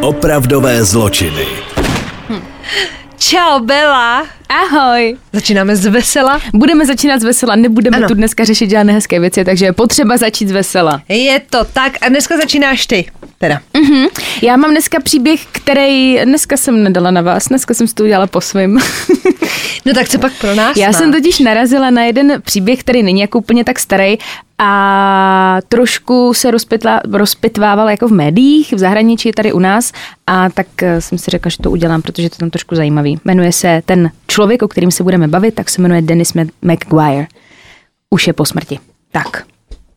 Opravdové zločiny. Čau, Bela. Ahoj. Začínáme z vesela. Budeme začínat z vesela, nebudeme Ano. ano. tu dneska řešit žádné hezké věci, takže je potřeba začít z vesela. Je to tak a dneska začínáš ty. Teda. Mhm. Já mám dneska příběh, který dneska jsem nedala na vás, dneska jsem si to udělala po svým. No tak co pak pro nás Já má? jsem totiž narazila na jeden příběh, který není jako úplně tak starý a trošku se rozpitla, rozpitvával jako v médiích, v zahraničí, tady u nás a tak eh, jsem si řekla, že to udělám, protože to tam trošku zajímavý. Jmenuje se ten člověk, o kterým se budeme bavit, tak se jmenuje Dennis McGuire. Už je po smrti. Tak.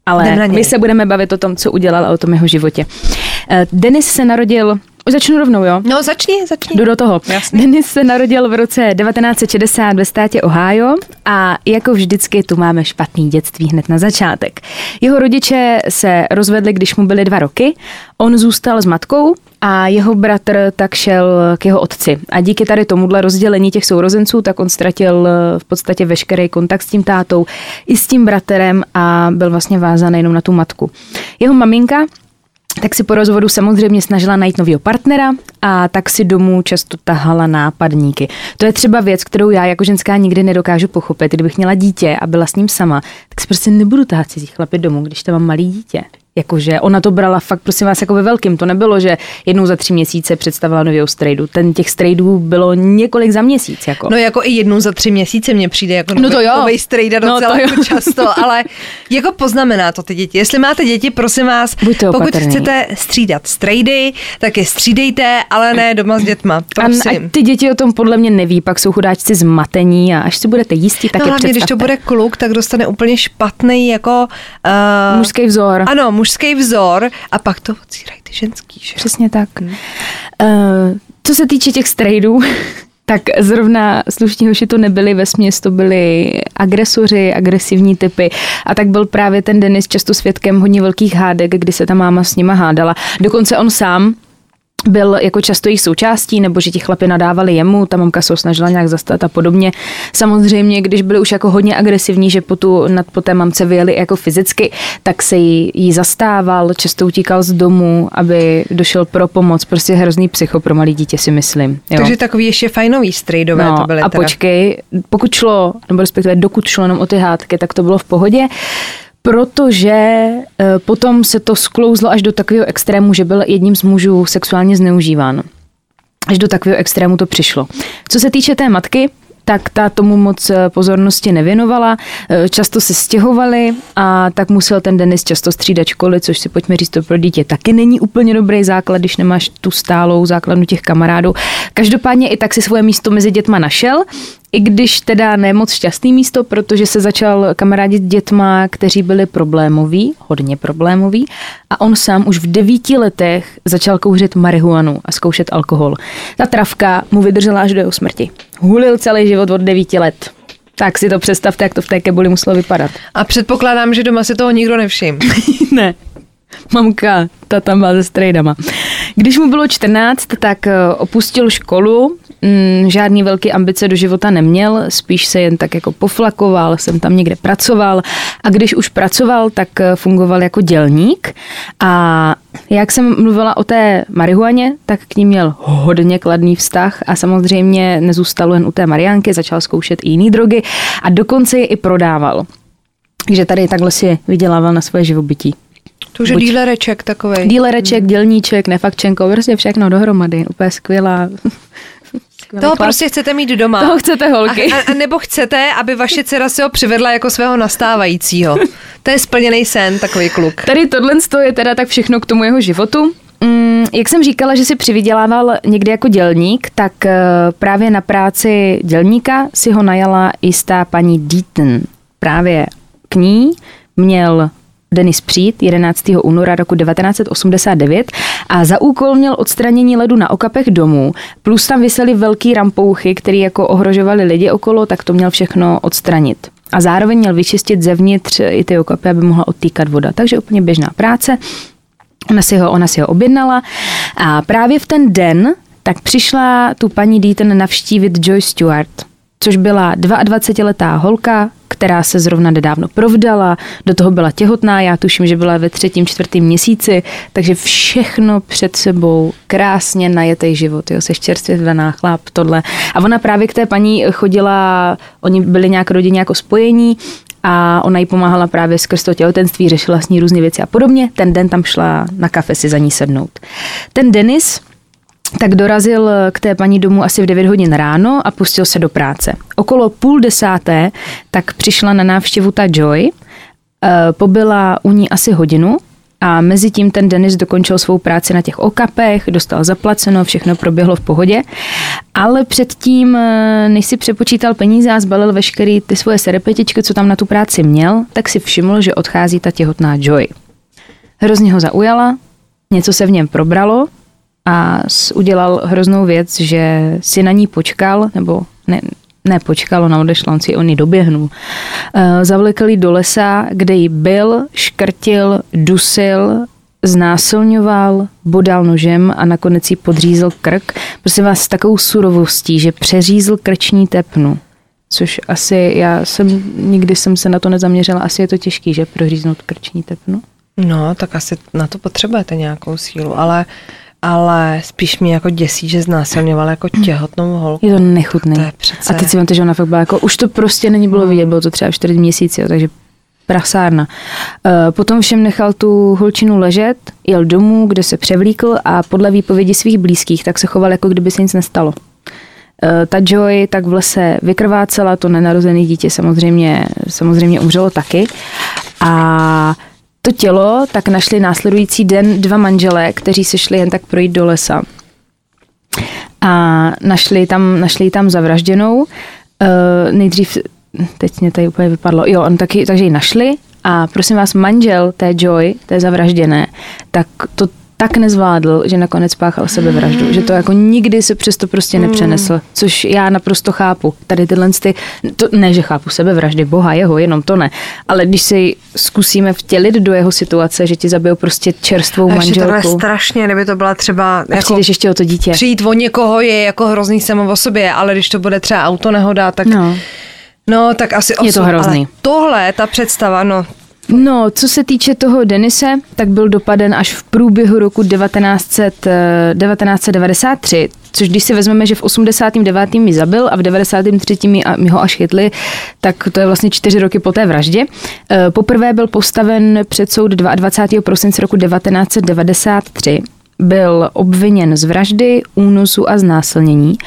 Ale my se budeme bavit o tom, co udělal a o tom jeho životě. Eh, Dennis se narodil, začnu rovnou, jo? No začni, začni. Jdu do toho. Jasně. Dennis se narodil v roce 1960 ve státě Ohio a jako vždycky tu máme špatný dětství hned na začátek. Jeho rodiče se rozvedli, když mu byly dva roky. On zůstal s matkou a jeho bratr tak šel k jeho otci. A díky tady tomuhle rozdělení těch sourozenců, tak on ztratil eh, v podstatě veškerý kontakt s tím tátou i s tím bratrem a byl vlastně vázaný jenom na tu matku. Jeho maminka tak si po rozvodu samozřejmě snažila najít nového partnera a tak si domů často tahala nápadníky. To je třeba věc, kterou já jako ženská nikdy nedokážu pochopit. Kdybych měla dítě a byla s ním sama, tak si prostě nebudu tahat cizí chlapy domů, když tam mám malý dítě. Jakože ona to brala fakt, prosím vás, jako ve velkým. To nebylo, že jednou za tři měsíce představila nového strejdu. Ten těch strejdů bylo několik za měsíc. Jako. No jako i jednou za tři měsíce mně přijde jako No to jo. nový strejda No docela to jo. jako často, ale jako poznamená to ty děti. Jestli máte děti, prosím vás, Buďte pokud opatrný. chcete střídat strejdy, tak je střídejte, ale ne doma s dětma. a Prosím. ať ty děti o tom podle mě neví, pak jsou chudáčci zmatení a až si budete jistí, tak no je hlavně, když to bude kluk, tak dostane úplně špatný jako... Uh, Mužský vzor. Ano, mužský vzor a pak to odsírají ty ženský, že? Přesně tak. Uh, co se týče těch strejdů, tak zrovna slušní hoši to nebyli ve směs, to byli agresoři, agresivní typy. A tak byl právě ten Denis často svědkem hodně velkých hádek, kdy se ta máma s nima hádala. Dokonce on sám byl jako často jejich součástí, nebo že ti chlapi nadávali jemu, ta mamka se ho snažila nějak zastat a podobně. Samozřejmě, když byli už jako hodně agresivní, že po, tu, nad, po té mamce vyjeli jako fyzicky, tak se jí, jí zastával, často utíkal z domu, aby došel pro pomoc. Prostě hrozný psycho pro malý dítě si myslím. Jo. Takže takový ještě fajnový strejdové No, to byly a teda. počkej, pokud šlo, nebo respektive dokud šlo jenom o ty hádky, tak to bylo v pohodě, protože e, potom se to sklouzlo až do takového extrému, že byl jedním z mužů sexuálně zneužíván. Až do takového extrému to přišlo. Co se týče té matky, tak ta tomu moc eh, pozornosti nevěnovala, eh, často se stěhovali a tak musel ten Denis často střídat školy, což si pojďme říct, to pro dítě taky není úplně dobrý základ, když nemáš tu stálou základnu těch kamarádů. Každopádně i tak si svoje místo mezi dětma našel, i když teda ne moc šťastný místo, protože se začal kamarádit s dětma, kteří byli problémoví, hodně problémoví a on sám už v devíti letech začal kouřit marihuanu a zkoušet alkohol. Ta travka mu vydržela až do jeho smrti. Hulil celý život od devíti let. Tak si to představte, jak to v té kebuli muselo vypadat. A předpokládám, že doma si toho nikdo nevšiml. ne. Mamka, ta tam byla se strejdama. Když mu bylo 14, tak eh, opustil školu, mm, žádný velký ambice do života neměl, spíš se jen tak jako poflakoval, jsem tam někde pracoval a když už pracoval, tak eh, fungoval jako dělník a jak jsem mluvila o té marihuaně, tak k ní měl hodně kladný vztah a samozřejmě nezůstalo jen u té mariánky, začal zkoušet i jiné drogy a dokonce je i prodával. Takže tady takhle si vydělával na svoje živobytí. To už je dílereček takovej. Dílereček, dělníček, nefakčenko, prostě všechno dohromady, úplně skvělá. Chlap. prostě chcete mít doma. Toho chcete holky. A, a, a nebo chcete, aby vaše dcera si ho přivedla jako svého nastávajícího. To je splněný sen, takový kluk. Tady tohle je teda tak všechno k tomu jeho životu. Mm, jak jsem říkala, že si přivydělával někdy jako dělník, tak eh, právě na práci dělníka si ho najala jistá paní Deaton. Právě k ní měl Denis přijít 11. února roku 1989 a za úkol měl odstranění ledu na okapech domů, plus tam vysely velký rampouchy, které jako ohrožovaly lidi okolo, tak to měl všechno odstranit. A zároveň měl vyčistit zevnitř i ty okapy, aby mohla odtýkat voda. Takže úplně běžná práce. Ona si ho, ona si ho objednala a právě v ten den tak přišla tu paní Deaton navštívit Joy Stewart, což byla 22-letá holka, která se zrovna nedávno provdala, do toho byla těhotná, já tuším, že byla ve třetím, čtvrtém měsíci, takže všechno před sebou, krásně najetej život, jo, seš čerstvě zvená, chlap, tohle. A ona právě k té paní chodila, oni byli nějak rodině jako spojení, a ona jí pomáhala právě skrz to těhotenství, řešila s ní různé věci a podobně. Ten den tam šla na kafe si za ní sednout. Ten Denis, tak dorazil k té paní domů asi v 9 hodin ráno a pustil se do práce. Okolo půl desáté tak přišla na návštěvu ta Joy, eh, pobyla u ní asi hodinu a mezi tím ten Denis dokončil svou práci na těch okapech, dostal zaplaceno, všechno proběhlo v pohodě, ale předtím, eh, než si přepočítal peníze a zbalil veškerý ty svoje serepetičky, co tam na tu práci měl, tak si všiml, že odchází ta těhotná Joy. Hrozně ho zaujala, něco se v něm probralo a udělal hroznou věc, že si na ní počkal, nebo ne, ne počkal, ona odešla, on si on ji doběhnul. Uh, zavlekl ji do lesa, kde jí byl, škrtil, dusil, znásilňoval, bodal nožem a nakonec jí podřízl krk. Prosím vás, s takovou surovostí, že přeřízl krční tepnu. Což asi, já jsem, nikdy jsem se na to nezaměřila, asi je to těžký, že proříznout krční tepnu. No, tak asi na to potřebujete nějakou sílu, ale ale spíš mě jako děsí, že znásilňoval jako těhotnou holku. Je to nechutný. To je přece... A teď si máte, že ona fakt byla jako, už to prostě není bylo vidět, bylo to třeba 4 měsíce, jo, takže prasárna. E, potom všem nechal tu holčinu ležet, jel domů, kde se převlíkl a podle výpovědi svých blízkých tak se choval, jako kdyby se nic nestalo. E, ta Joy tak v lese vykrvácela, to nenarozené dítě samozřejmě, samozřejmě umřelo taky. A to tělo tak našli následující den dva manželé, kteří se šli jen tak projít do lesa. A našli tam, našli tam zavražděnou. Uh, nejdřív, teď mě tady úplně vypadlo, jo, on taky, takže ji našli a prosím vás, manžel té Joy, té zavražděné, tak to tak nezvládl, že nakonec páchal sebevraždu, že to jako nikdy se přesto prostě nepřenesl, což já naprosto chápu. Tady tyhle ty, to, ne, že chápu sebevraždy, boha jeho, jenom to ne, ale když si zkusíme vtělit do jeho situace, že ti zabijou prostě čerstvou a manželku. Tohle strašně, kdyby to byla třeba... A jako, ještě o to dítě. Přijít o někoho je jako hrozný samo o sobě, ale když to bude třeba auto nehoda, tak... No. No, tak asi osm, Je to hrozný. Ale tohle, ta představa, no, No, co se týče toho Denise, tak byl dopaden až v průběhu roku 1900, 1993, eh, což když si vezmeme, že v 89. mi zabil a v 93. mi ho až chytli, tak to je vlastně čtyři roky po té vraždě. Eh, poprvé byl postaven před soud 22. prosince roku 1993 byl obviněn z vraždy, únosu a znásilnění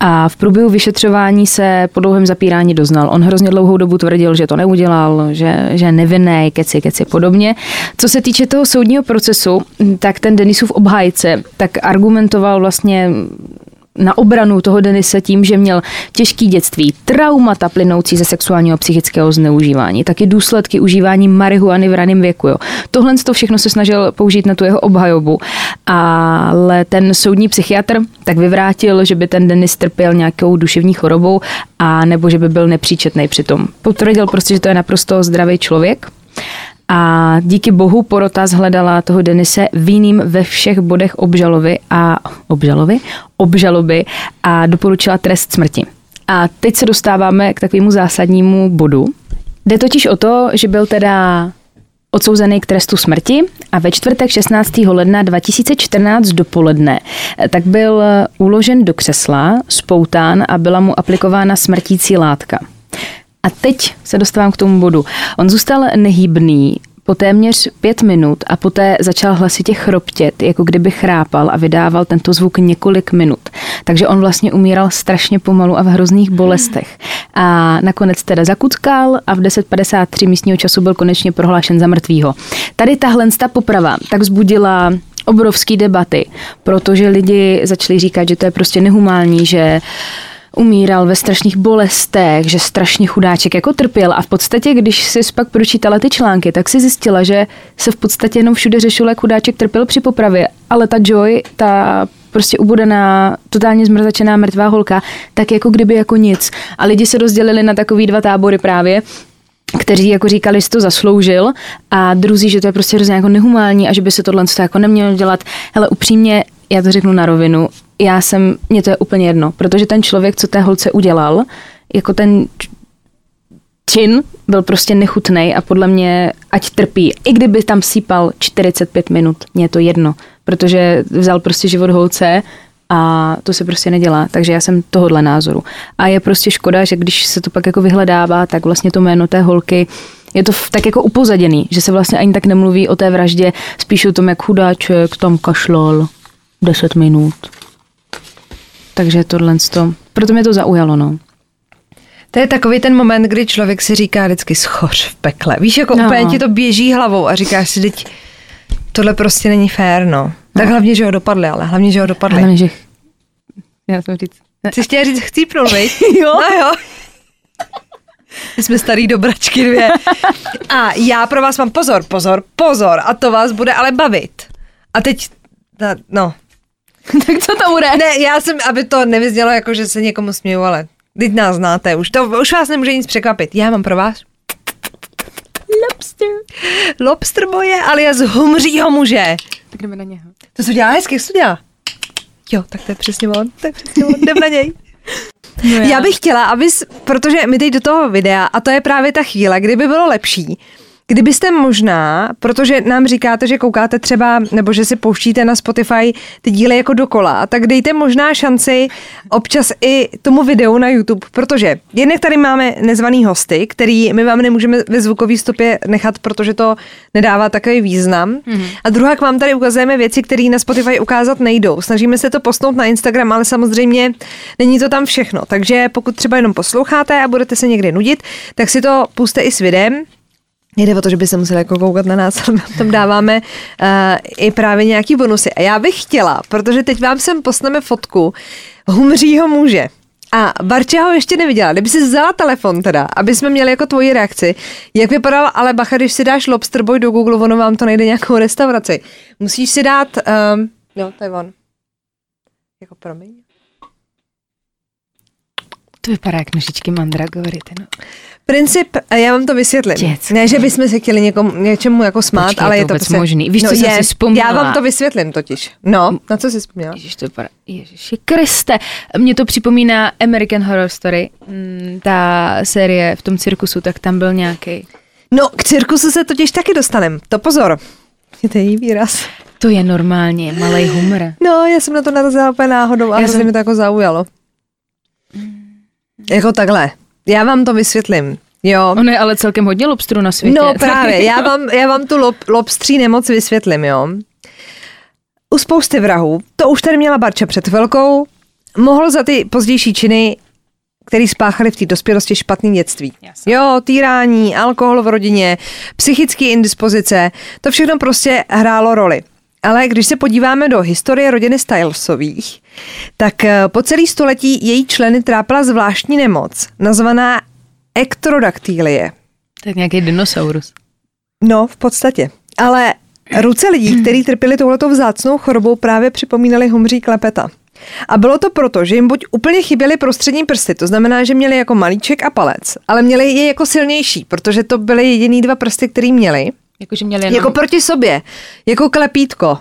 a v průběhu vyšetřování se po dlouhém zapírání doznal. On hrozně dlouhou dobu tvrdil, že to neudělal, že, že nevinný, keci, keci podobně. Co se týče toho soudního procesu, tak ten Denisův obhájce tak argumentoval vlastně na obranu toho Denise tím, že měl těžký dětství, traumata plynoucí ze sexuálního a psychického zneužívání, taky důsledky užívání marihuany v raném věku. Jo. Tohle to všechno se snažil použít na tu jeho obhajobu, ale ten soudní psychiatr tak vyvrátil, že by ten Denis trpěl nějakou duševní chorobou a nebo že by byl nepříčetný přitom. Potvrdil prostě, že to je naprosto zdravý člověk a díky bohu porota zhledala toho Denise vinným ve všech bodech obžalovy a obžalovy, obžaloby a doporučila trest smrti. A teď se dostáváme k takovému zásadnímu bodu. Jde totiž o to, že byl teda odsouzený k trestu smrti a ve čtvrtek 16. ledna 2014 dopoledne tak byl uložen do křesla, spoután a byla mu aplikována smrtící látka. A teď se dostávám k tomu bodu. On zůstal nehybný po téměř pět minut a poté začal hlasitě chroptět, jako kdyby chrápal a vydával tento zvuk několik minut. Takže on vlastně umíral strašně pomalu a v hrozných bolestech. A nakonec teda zakuckal a v 10.53 místního času byl konečně prohlášen za mrtvýho. Tady tahle ta poprava tak vzbudila obrovský debaty, protože lidi začali říkat, že to je prostě nehumální, že umíral ve strašných bolestech, že strašně chudáček jako trpěl a v podstatě, když si pak pročítala ty články, tak si zjistila, že se v podstatě jenom všude řešilo, jak chudáček trpěl při popravě, ale ta Joy, ta prostě ubudená, totálně zmrzačená mrtvá holka, tak jako kdyby jako nic. A lidi se rozdělili na takový dva tábory právě, kteří jako říkali, že to zasloužil a druzí, že to je prostě hrozně jako nehumální a že by se tohle jako nemělo dělat. Ale upřímně, já to řeknu na rovinu, já jsem, mně to je úplně jedno, protože ten člověk, co té holce udělal, jako ten čin byl prostě nechutný a podle mě ať trpí. I kdyby tam sípal 45 minut, mě je to jedno, protože vzal prostě život holce a to se prostě nedělá, takže já jsem tohohle názoru. A je prostě škoda, že když se to pak jako vyhledává, tak vlastně to jméno té holky je to tak jako upozaděný, že se vlastně ani tak nemluví o té vraždě, spíš o tom, jak chudáček tam kašlal 10 minut. Takže tohle to, proto mě to zaujalo, no. To je takový ten moment, kdy člověk si říká vždycky schoř v pekle. Víš, jako No. úplně ti to běží hlavou a říkáš si, teď tohle prostě není fér, no. Tak hlavně, že ho dopadli, ale hlavně, že ho dopadli. Ale že... Já jsem říct. Jsi chtěla říct chcípnul, viď? Jo. No jo. My jsme starý dobračky dvě. A já pro vás mám pozor, pozor, pozor. A to vás bude ale bavit. A teď, no. tak co to bude? Ne, já jsem, aby to nevyznělo jako, že se někomu směju, ale teď nás znáte už. To už vás nemůže nic překvapit. Já mám pro vás Lobster. lobster boje alias humřího muže. Tak jdeme na něho. To se dělá hezky, to dělá? Jo, tak to je přesně on, to je přesně on, jdem na něj. No Já bych chtěla, abys, protože my teď do toho videa, a to je právě ta chvíle, kdyby bylo lepší, kdybyste možná, protože nám říkáte, že koukáte třeba, nebo že si pouštíte na Spotify ty díly jako dokola, tak dejte možná šanci občas i tomu videu na YouTube, protože jednak tady máme nezvaný hosty, který my vám nemůžeme ve zvukové stopě nechat, protože to nedává takový význam. Mm-hmm. A druhá, k vám tady ukazujeme věci, které na Spotify ukázat nejdou. Snažíme se to postnout na Instagram, ale samozřejmě není to tam všechno. Takže pokud třeba jenom posloucháte a budete se někdy nudit, tak si to puste i s videem. Jde o to, že by se museli jako koukat na nás, ale my tam dáváme uh, i právě nějaký bonusy. A já bych chtěla, protože teď vám sem posneme fotku humřího muže. A Barča ho ještě neviděla. Kdyby si vzala telefon teda, aby jsme měli jako tvoji reakci, jak vypadal, ale bacha, když si dáš Lobster Boy do Google, ono vám to nejde nějakou restauraci. Musíš si dát, um, jo, to je on. Jako promiň. To vypadá jak nožičky mandragory, no. Princip, já vám to vysvětlím. Dětsky. Ne, že bychom se chtěli někomu, něčemu jako smát, Počkej, ale je je to to prostě... možný. Víš, co jsem si vzpomněla? Já vám to vysvětlím totiž. No, na co jsi vzpomněla? Ježiš, to vypadá, Ježiši Kriste. Mně to připomíná American Horror Story, mm, ta série v tom cirkusu, tak tam byl nějaký. No, k cirkusu se totiž taky dostanem. To pozor. To je její výraz. To je normálně malý humor. No, já jsem na to narazila úplně náhodou a Já hrozně jsem- mi to jako zaujalo. Jako takhle. Já vám to vysvětlím. Jo. Ono je ale celkem hodně lobstrů na světě. No právě, já vám, já vám tu lob, lobstří nemoc vysvětlím, jo. U spousty vrahů, to už tady měla Barča před chvilkou, mohl za ty pozdější činy, který spáchali v té dospělosti špatný dětství. Jasně. Jo, týrání, alkohol v rodině, psychické indispozice, to všechno prostě hrálo roli. Ale když se podíváme do historie rodiny Stylesových, tak eh, po celý století její členy trápila zvláštní nemoc, nazvaná ektrodaktylie. Tak nějaký dinosaurus. No, v podstatě. Ale ruce lidí, kteří trpěli touhletou vzácnou chorobou, právě připomínali humří klepeta. A bylo to proto, že jim buď úplně chyběly prostřední prsty, to znamená, že měli jako malíček a palec, ale měli je jako silnější, protože to byly jediný dva prsty, který měli. Jakože měli jenom, Jako proti sobě, jako klepítko.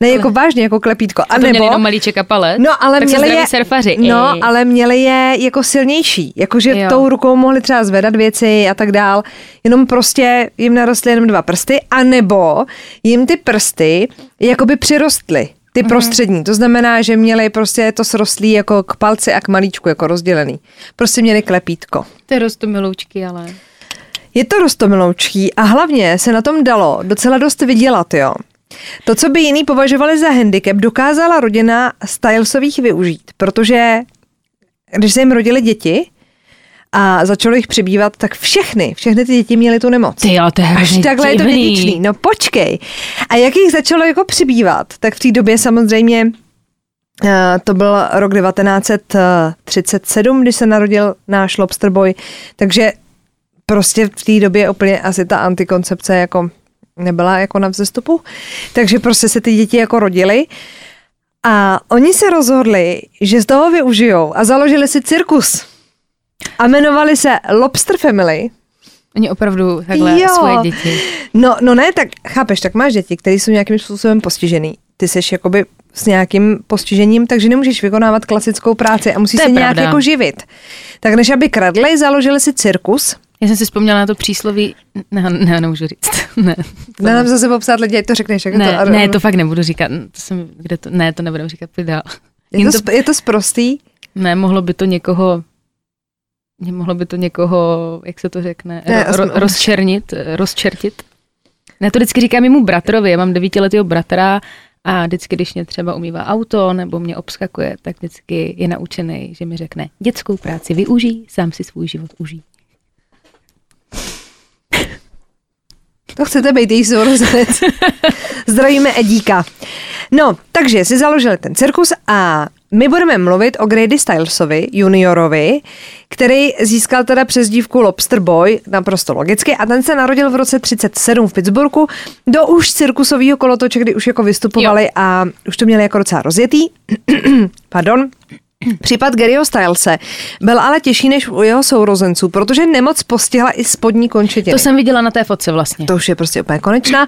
Ne, jako vážně, jako klepítko. A a to měli nebo, jenom malíček a palec. No, ale tak měli je, surfaři. no, Ej. ale měli je jako silnější, jakože Jo. tou rukou mohli třeba zvedat věci a tak dál, jenom prostě jim narostly jenom dva prsty, anebo jim ty prsty jakoby přirostly, ty Mhm. prostřední, to znamená, že měli prostě to srostlý jako k palci a k malíčku jako rozdělený. Prostě měli klepítko. To je rostomiloučky, ale... Je to rostomiloučký a hlavně se na tom dalo docela dost vydělat, jo. To, co by jiný považovali za handicap, dokázala rodina Stylesových využít, protože když se jim rodili děti a začalo jich přibývat, tak všechny, všechny ty děti měly tu nemoc. Ty, ale to je Až takhle je to divný. dědičný. No počkej. A jak jich začalo jako přibývat, tak v té době samozřejmě eh, to byl rok 1937, když se narodil náš Lobster Boy, takže prostě v té době úplně asi ta antikoncepce jako nebyla jako na vzestupu, takže prostě se ty děti jako rodily a oni se rozhodli, že z toho využijou a založili si cirkus. A jmenovali se Lobster Family. Oni opravdu takhle Jo. svoje děti. No, no ne, tak chápeš, tak máš děti, které jsou nějakým způsobem postižený. Ty jsi jakoby s nějakým postižením, takže nemůžeš vykonávat klasickou práci a musíš se nějak pravda. jako živit. Tak než aby kradli, založili si cirkus Já jsem si vzpomněla na to přísloví, ne, ne, nemůžu říct. Ne, to Ne, nám zase popsat lidi, ať to řekneš. Jak ne, to, ne, to fakt nebudu říkat. To jsem, kde to, ne, to nebudem říkat, pojď dál. je, to, sp- je to sprostý? Ne, mohlo by to někoho, mohlo by to někoho, jak se to řekne, Ne, ro, ro, rozčernit, rozčertit. Ne, to vždycky říkám mému bratrovi, já mám devítiletého bratra a vždycky, když mě třeba umývá auto nebo mě obskakuje, tak vždycky je naučený, že mi řekne, dětskou práci využij, sám si svůj život užij. To chcete být její sourozenec. Zdravíme Edíka. No, takže si založili ten cirkus a my budeme mluvit o Grady Stylesovi, juniorovi, který získal teda přezdívku Lobster Boy, naprosto logicky, a ten se narodil v roce 37 v Pittsburghu do už cirkusového kolotoče, kdy už jako vystupovali jo. a už to měli jako docela rozjetý. Pardon. Případ Garyho Stylese byl ale těžší než u jeho sourozenců, protože nemoc postihla i spodní končetiny. To jsem viděla na té fotce vlastně. To už je prostě úplně konečná.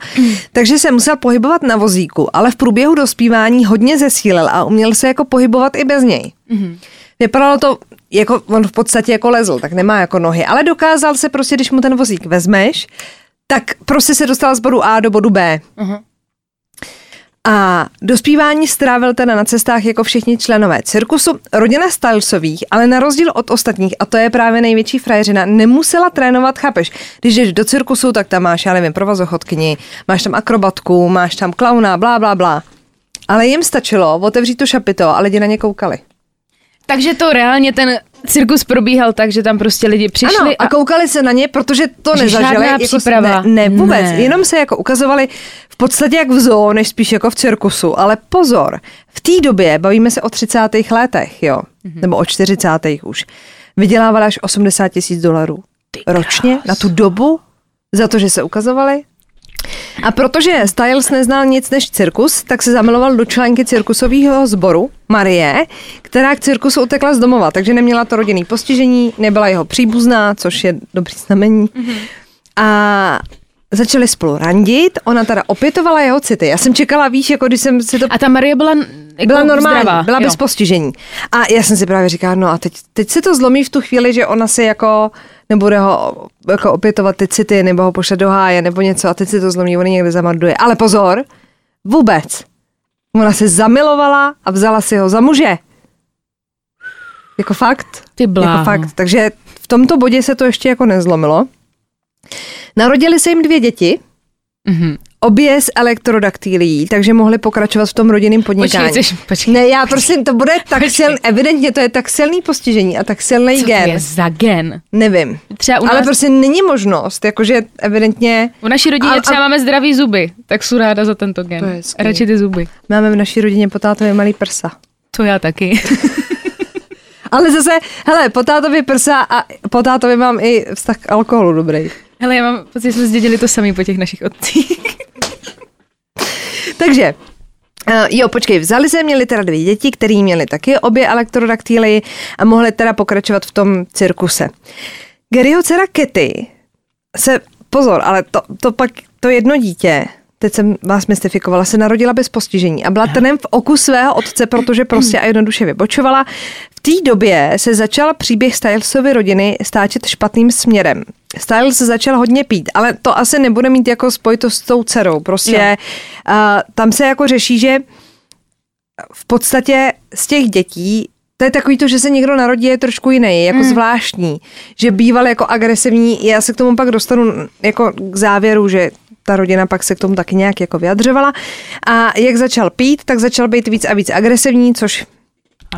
Takže se musel pohybovat na vozíku, ale v průběhu dospívání hodně zesílil a uměl se jako pohybovat i bez něj. Mm-hmm. Vypadalo to, jako on v podstatě jako lezl, tak nemá jako nohy, ale dokázal se prostě, když mu ten vozík vezmeš, tak prostě se dostal z bodu A do bodu B. Uh-huh. A dospívání strávil teda na cestách jako všichni členové cirkusu. Rodina Stylesových, ale na rozdíl od ostatních, a to je právě největší frajeřina, nemusela trénovat, chápeš? Když jdeš do cirkusu, tak tam máš, já nevím, provazochodkyni, máš tam akrobatku, máš tam klauna, blá, blá, blá. Ale jim stačilo otevřít to šapito a lidi na ně koukali. Takže to reálně ten cirkus probíhal tak, že tam prostě lidi přišli Ano, a koukali se na ně, protože to nezažili. jako, příprava. Ne, ne, vůbec. Ne. Jenom se jako ukazovali v podstatě jak v zoo, než spíš jako v cirkusu. Ale pozor, v té době, bavíme se o 30. letech, jo, mm-hmm. nebo o 40. už, vydělávali až 80 tisíc dolarů ročně na tu dobu za to, že se ukazovali. A protože Styles neznal nic než cirkus, tak se zamiloval do členky cirkusového sboru Marie, která k cirkusu utekla z domova, takže neměla to rodinný postižení, nebyla jeho příbuzná, což je dobrý znamení. Mm-hmm. A začali spolu randit, ona teda opětovala jeho city. Já jsem čekala, víš, jako když jsem si to A ta Marie byla, jako byla normální, zdravá, byla jo. bez postižení. A já jsem si právě říkala, no a teď, teď se to zlomí v tu chvíli, že ona si jako nebude ho jako opětovat ty city, nebo ho pošle do háje, nebo něco a teď se to zlomí, on někde zamorduje. Ale pozor, vůbec. Ona se zamilovala a vzala si ho za muže. Jako fakt. Ty bláho. Jako fakt. Takže v tomto bodě se to ještě jako nezlomilo. Narodili se jim dvě děti, Mhm. Obě z elektrodaktýlií, takže mohli pokračovat v tom rodinném podnikání. Počkej, chceš, počkej. Ne, já prosím, to bude tak Počkej. silný, evidentně to je tak silný postižení a tak silný Co to gen. je za gen? Nevím. Třeba u nás, Ale prostě není možnost, jakože evidentně v naší rodině A- a- třeba máme zdravý zuby, tak jsou ráda za tento gen. To je. Radši ty zuby. máme v naší rodině po tátově malý prsa. To já taky. Ale zase, hele, po tátově prsa a po tátově mám i vztah k alkoholu dobrý. Hele, já mám pocit, že jsme zdědili to samý po těch našich otcích. Takže, Uh, jo, počkej, vzali se, měli teda dvě děti, které měly taky obě elektrodaktýly a mohly teda pokračovat v tom cirkuse. Garyho dcera Kitty se, pozor, ale to, to pak, to jedno dítě, teď jsem vás mystifikovala, se narodila bez postižení a byla trnem v oku svého otce, protože prostě a jednoduše vybočovala. V té době se začal příběh Stylesovy rodiny stáčet špatným směrem. Styles začal hodně pít, ale to asi nebude mít jako spojitost s tou dcerou. Prostě uh, tam se jako řeší, že v podstatě z těch dětí to je takový to, že se někdo narodí je trošku jiný, jako mm. zvláštní, že býval jako agresivní, já se k tomu pak dostanu jako k závěru, že ta rodina pak se k tomu taky nějak jako vyjadřovala a jak začal pít, tak začal být víc a víc agresivní, což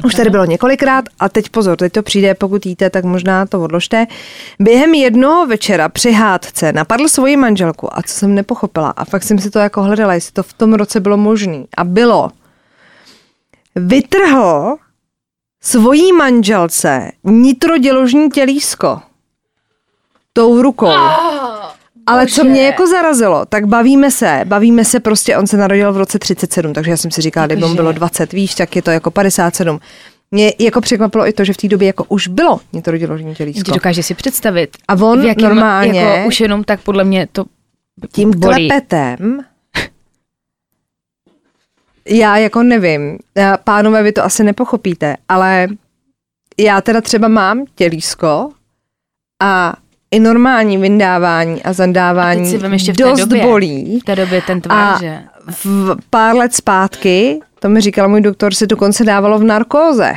už tady bylo několikrát a teď pozor, teď to přijde, pokud jíte, tak možná to odložte. Během jednoho večera při hádce napadl svoji manželku a co jsem nepochopila a fakt jsem si to jako hledala, jestli to v tom roce bylo možné a bylo. Vytrhl svojí manželce nitroděložní tělísko tou rukou. Ale co mě jako zarazilo, tak bavíme se, bavíme se prostě, on se narodil v roce 37, takže já jsem si říkala, kdyby mu bylo 20, víš, tak je to jako 57. Mě jako překvapilo i to, že v té době jako už bylo nitroděložní Ti tělísko. dokáže si představit. A on v jakém, normálně Jako už jenom tak podle mě to tím bolí. klepetem, já jako nevím, pánové, vy to asi nepochopíte, ale já teda třeba mám tělísko a i normální vyndávání a zandávání si vem ještě v té dost době. bolí. V té době ten tvar, A že? v pár let zpátky, to mi říkal můj doktor, se dokonce dávalo v narkóze.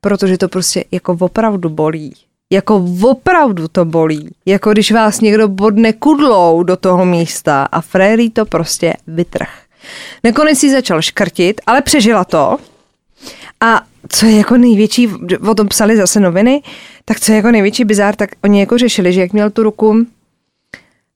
Protože to prostě jako opravdu bolí. Jako opravdu to bolí. Jako když vás někdo bodne kudlou do toho místa a Fréry to prostě vytrh. Nakonec si začal škrtit, ale přežila to. A co je jako největší, o tom psali zase noviny, tak co je jako největší bizár, tak oni jako řešili, že jak měl tu ruku,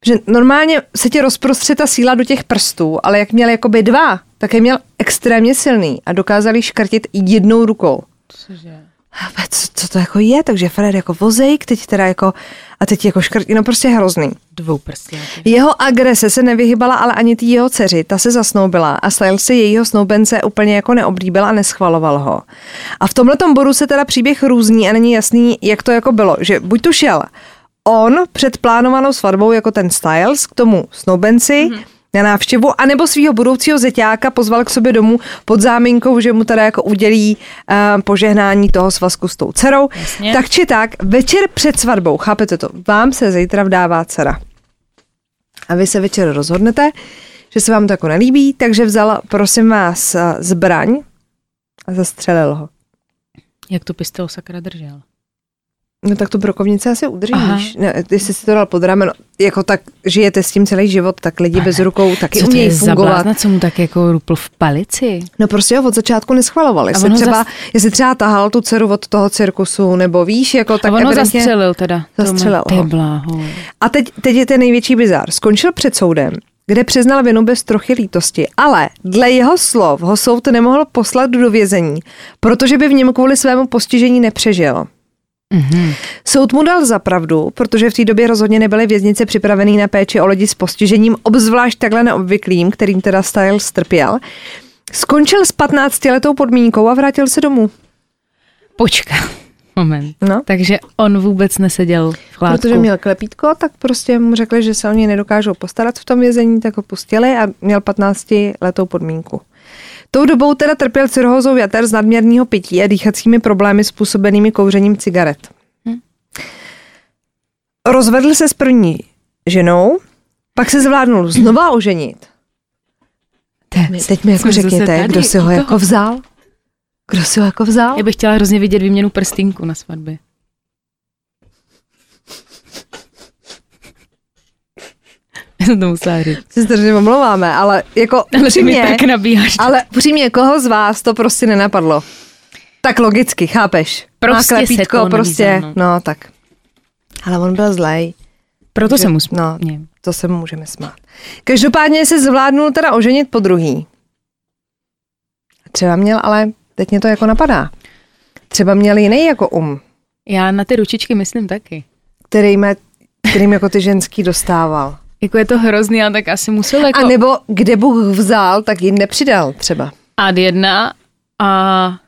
že normálně se ti rozprostře ta síla do těch prstů, ale jak měl jakoby dva, tak je měl extrémně silný a dokázali škrtit jednou rukou. Cože? A co, co to jako je? Takže Fred jako vozejk, teď teda jako, a teď jako škrtí, no prostě hrozný. Dvou prsty. Jeho agrese se nevyhybala ale ani tý jeho dceři, ta se zasnoubila a Styles si jejího snoubence úplně jako neoblíbil a neschvaloval ho. A v tomhletom bodu se teda příběh různí a není jasný, jak to jako bylo, že buď tu šel on před plánovanou svatbou jako ten Styles k tomu snoubenci, mm-hmm na návštěvu, anebo svého budoucího zeťáka pozval k sobě domů pod záminkou, že mu teda jako udělí uh, požehnání toho svazku s tou dcerou. Jasně. Tak či tak, večer před svatbou, chápete to, vám se zítra vdává dcera. A vy se večer rozhodnete, že se vám to jako nelíbí, takže vzal, prosím vás, eh, zbraň a zastřelil ho. Jak tu pistol sakra držel? No tak tu brokovnici asi udržíš. Ne, jestli si to dal pod rameno, jako tak žijete s tím celý život, tak lidi bez rukou taky Co to umějí je za fungovat. blázna, co mu tak jako rupl v palici? No prostě ho od začátku neschvaloval. Jestli třeba, zas- jestli třeba tahal tu dceru od toho cirkusu, nebo víš, jako tak a on ho zastřelil teda. Zastřelil Ty ho. bláho. A teď, teď je ten největší bizár. Skončil před soudem, kde přiznal vinu bez trochy lítosti, ale dle jeho slov ho soud nemohl poslat do vězení, protože by v něm kvůli svému postižení nepřežil. Mhm. Soud mu dal za pravdu, protože v té době rozhodně nebyly věznice připravený na péči o lidi s postižením, obzvlášť takhle neobvyklým, kterým teda Styles trpěl. Skončil s 15 letou podmínkou a vrátil se domů. Počka. Moment. No. Takže on vůbec neseděl v chládku. Protože měl klepítko, tak prostě mu řekli, že se o něj nedokážou postarat v tom vězení, tak ho pustili a měl 15 letou podmínku. Tou dobou teda trpěl cirhózou jater z nadměrného pití a dýchacími problémy způsobenými kouřením cigaret. Hm. Rozvedl se s první ženou, pak se zvládnul znova oženit. Teď, Teď mi jako řekněte, tady, kdo si ho jako vzal? Kdo si ho jako vzal? Já bych chtěla hrozně vidět výměnu prstínku na svatbě. Já jsem to musela říct. Se strašně omlouváme, ale jako Ale upřímně, tak nabíháš. ale upřímně, koho z vás to prostě nenapadlo? Tak logicky, chápeš? Prostě Má se klepítko, to prostě, nabízelo, no tak. Ale on byl zlej, Proto že- se mu no. to se mu můžeme smát. Každopádně se zvládnul teda oženit po druhý. Třeba měl, ale teď mě to jako napadá. Třeba měl jiný jako um, Já na ty ručičky myslím taky. který mě, kterým jako ty ženský dostával. Jako je to hrozný, ale tak asi musel jako A nebo kde Bůh vzal, tak jim nepřidal třeba. ad jedna a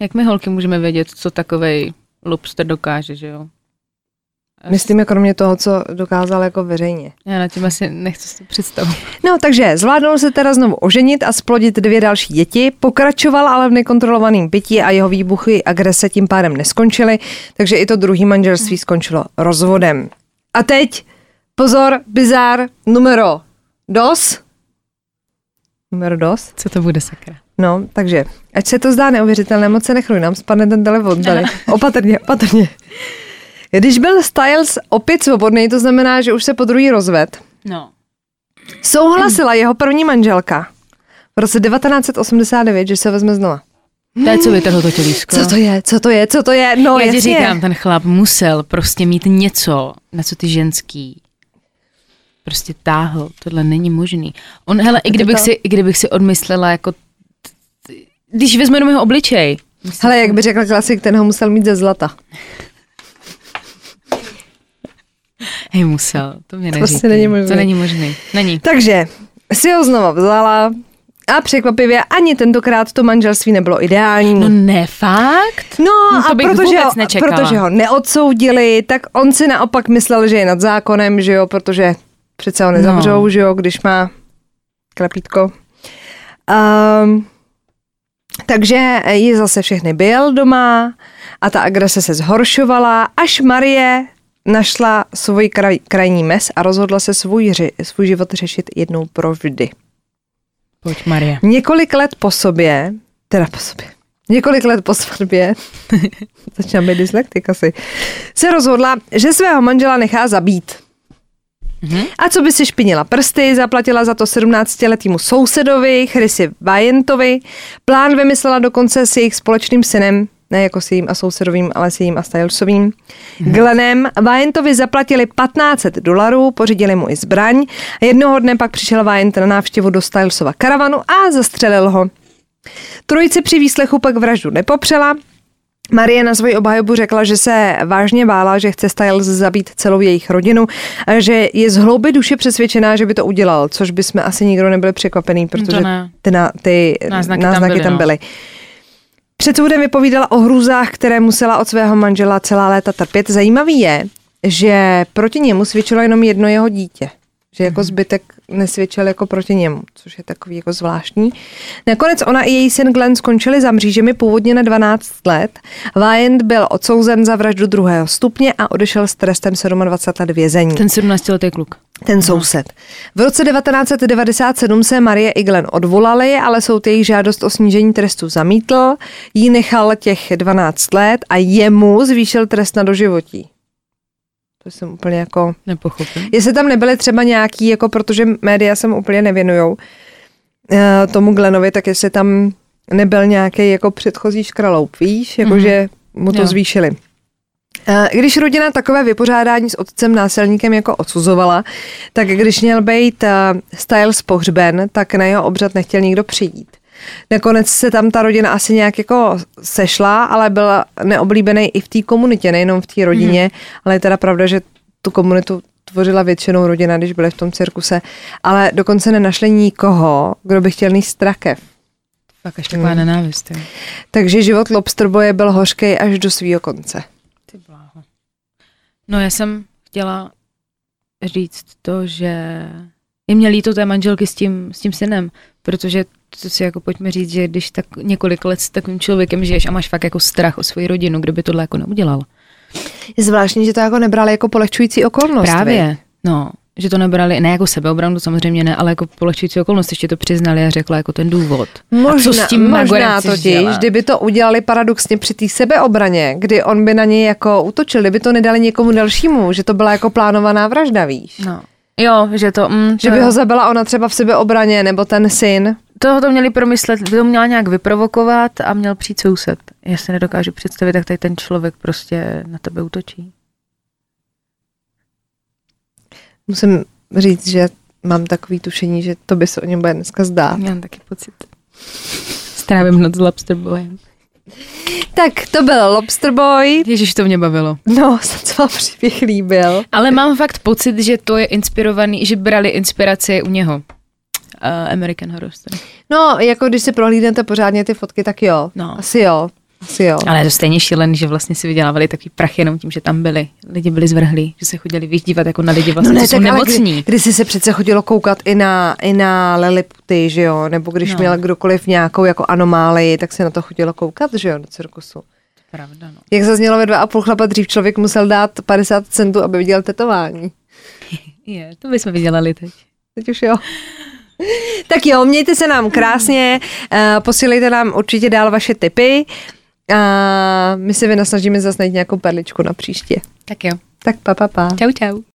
jak my holky můžeme vědět, co takovej lobster dokáže, že jo? Myslím, jako kromě toho, co dokázal jako veřejně. Já na tím asi nechci si představit. No, takže zvládnul se teda znovu oženit a splodit dvě další děti, pokračoval ale v nekontrolovaném pití a jeho výbuchy agrese tím pádem neskončily, takže i to druhý manželství skončilo rozvodem. A teď, pozor, bizár numero dos. Numero dos. Co to bude sakra? No, takže, ať se to zdá neuvěřitelné, moc se nechruj, nám spadne ten telefon tady. Opatrně, opatrně. Když byl Styles opět svobodný, to znamená, že už se po druhý rozved, No. Souhlasila jeho první manželka v roce 1989, že se vezme znova. To je, co vytrhl to tělísko. Co to je, co to je, co to je? No, Já ti jasně. říkám, ten chlap musel prostě mít něco, na co ty ženský prostě táhl. Tohle není možný. On, hele, i kdybych, to- si, i kdybych si odmyslela jako, když vezmu jenom jeho obličej. Hele, jak by řekl klasik, ten ho musel mít ze zlata. Hej, musel, to mě To neříkej. prostě není možný. To není možný. Není. Takže si ho znova vzala a překvapivě ani tentokrát to manželství nebylo ideální. No ne, fakt? No, No, to a protože ho, nečekala. protože ho neodsoudili, tak on si naopak myslel, že je nad zákonem, že jo, protože přece ho nezavřou, No. že jo, když má klepítko. Um, takže ji zase všechny byl doma a ta agrese se zhoršovala, až Marie našla svůj kraj, krajní mes a rozhodla se svůj, svůj život řešit jednou provždy. Pojď, Marie. Několik let po sobě, teda po sobě, několik let po svatbě, začínám být dyslektik asi, se rozhodla, že svého manžela nechá zabít. Mm-hmm. A co by si špinila prsty, zaplatila za to 17-letýmu sousedovi, Chrisi Vajentovi. Plán vymyslela dokonce s jejich společným synem, ne jako s jejím a sousedovým, ale s jejím a Stylesovým. Mm-hmm. Glenem Vajentovi zaplatili 1500 dolarů, pořídili mu i zbraň. Jednoho dne pak přišel Vajent na návštěvu do Stylesova karavanu a zastřelil ho. Trojice při výslechu pak vraždu nepopřela, Marie na svoji obhajobu řekla, že se vážně bála, že chce Styles zabít celou jejich rodinu a že je z hlouby duše přesvědčená, že by to udělal, což by jsme asi nikdo nebyli překvapený, protože ty, na, ty náznaky, náznaky tam byly. Tam byly. No. Před soudem vypovídala o hrůzách, které musela od svého manžela celá léta trpět. Zajímavý je, že proti němu svědčilo jenom jedno jeho dítě že jako mhm. zbytek nesvědčil jako proti němu, což je takový jako zvláštní. Nakonec ona i její syn Glenn skončili za mřížemi původně na 12 let. Wyant byl odsouzen za vraždu druhého stupně a odešel s trestem 27 let vězení. Ten 17-letý kluk. Ten soused. V roce 1997 se Marie i Glenn odvolali, ale soud jejich žádost o snížení trestu zamítl, jí nechal těch 12 let a jemu zvýšil trest na doživotí. To jsem úplně jako... Nepochopím. Jestli tam nebyly třeba nějaký, jako protože média se mu úplně nevěnujou eh, tomu Glenovi, tak jestli tam nebyl nějaký jako předchozí škraloup, víš, jakože mm-hmm. mu to jo. zvýšili. Eh, když rodina takové vypořádání s otcem násilníkem jako odsuzovala, tak když měl být eh, Styles pohřben, tak na jeho obřad nechtěl nikdo přijít. Nakonec se tam ta rodina asi nějak jako sešla, ale byla neoblíbený i v té komunitě, nejenom v té rodině, mm. ale je teda pravda, že tu komunitu tvořila většinou rodina, když byli v tom cirkuse, ale dokonce nenašli nikoho, kdo by chtěl níst strakev. Fakt až taková hmm. nenávist. Jo. Takže život lobsterboje byl hořký až do svého konce. Ty bláho. No já jsem chtěla říct to, že je mě líto té manželky s tím, s tím synem, protože to si jako pojďme říct, že když tak několik let s takovým člověkem žiješ a máš fakt jako strach o svoji rodinu, kdo by tohle jako neudělal. Je zvláštní, že to jako nebrali jako polehčující okolnost. Právě, vy? no, že to nebrali, ne jako sebeobranu, samozřejmě ne, ale jako polehčující okolnost, ještě to přiznali a řekla jako ten důvod. Možná, a co s tím možná totiž, kdyby to udělali paradoxně při té sebeobraně, kdy on by na něj jako útočil, kdyby to nedali někomu dalšímu, že to byla jako plánovaná vražda, víš. No. Jo, že to... Mm, že by ho zabila ona třeba v sebeobraně, nebo ten syn toho to měli promyslet, by to měla nějak vyprovokovat a měl přijít soused. Já si nedokážu představit, jak tady ten člověk prostě na tebe útočí. Musím říct, že mám takový tušení, že to by se o něm bude dneska zdát. Já mám taky pocit. Strávím noc s Lobsterboyem. Tak to byl Lobster Boy. Ježíš, to mě bavilo. No, se vám příběh líbil. Ale mám fakt pocit, že to je inspirovaný, že brali inspiraci u něho uh, American Horror Story. No, jako když si prohlídnete pořádně ty fotky, tak jo. No. Asi jo. Asi jo. Ale je to stejně šílený, že vlastně si vydělávali takový prach jenom tím, že tam byli. Lidi byli zvrhlí, že se chodili vyždívat jako na lidi vlastně, no ne, co jsou nemocní. Kdy, kdy si se přece chodilo koukat i na, i na Liliputy, že jo? Nebo když no. měl kdokoliv nějakou jako anomálii, tak se na to chodilo koukat, že jo, do cirkusu. Pravda, no. Jak zaznělo ve dva a půl chlapa, dřív člověk musel dát 50 centů, aby viděl tetování. Je, to bychom vydělali teď. Teď už jo. Tak jo, mějte se nám krásně, uh, posílejte nám určitě dál vaše tipy a my se vynasnažíme zase najít nějakou perličku na příště. Tak jo. Tak pa, pa, pa. Čau, čau.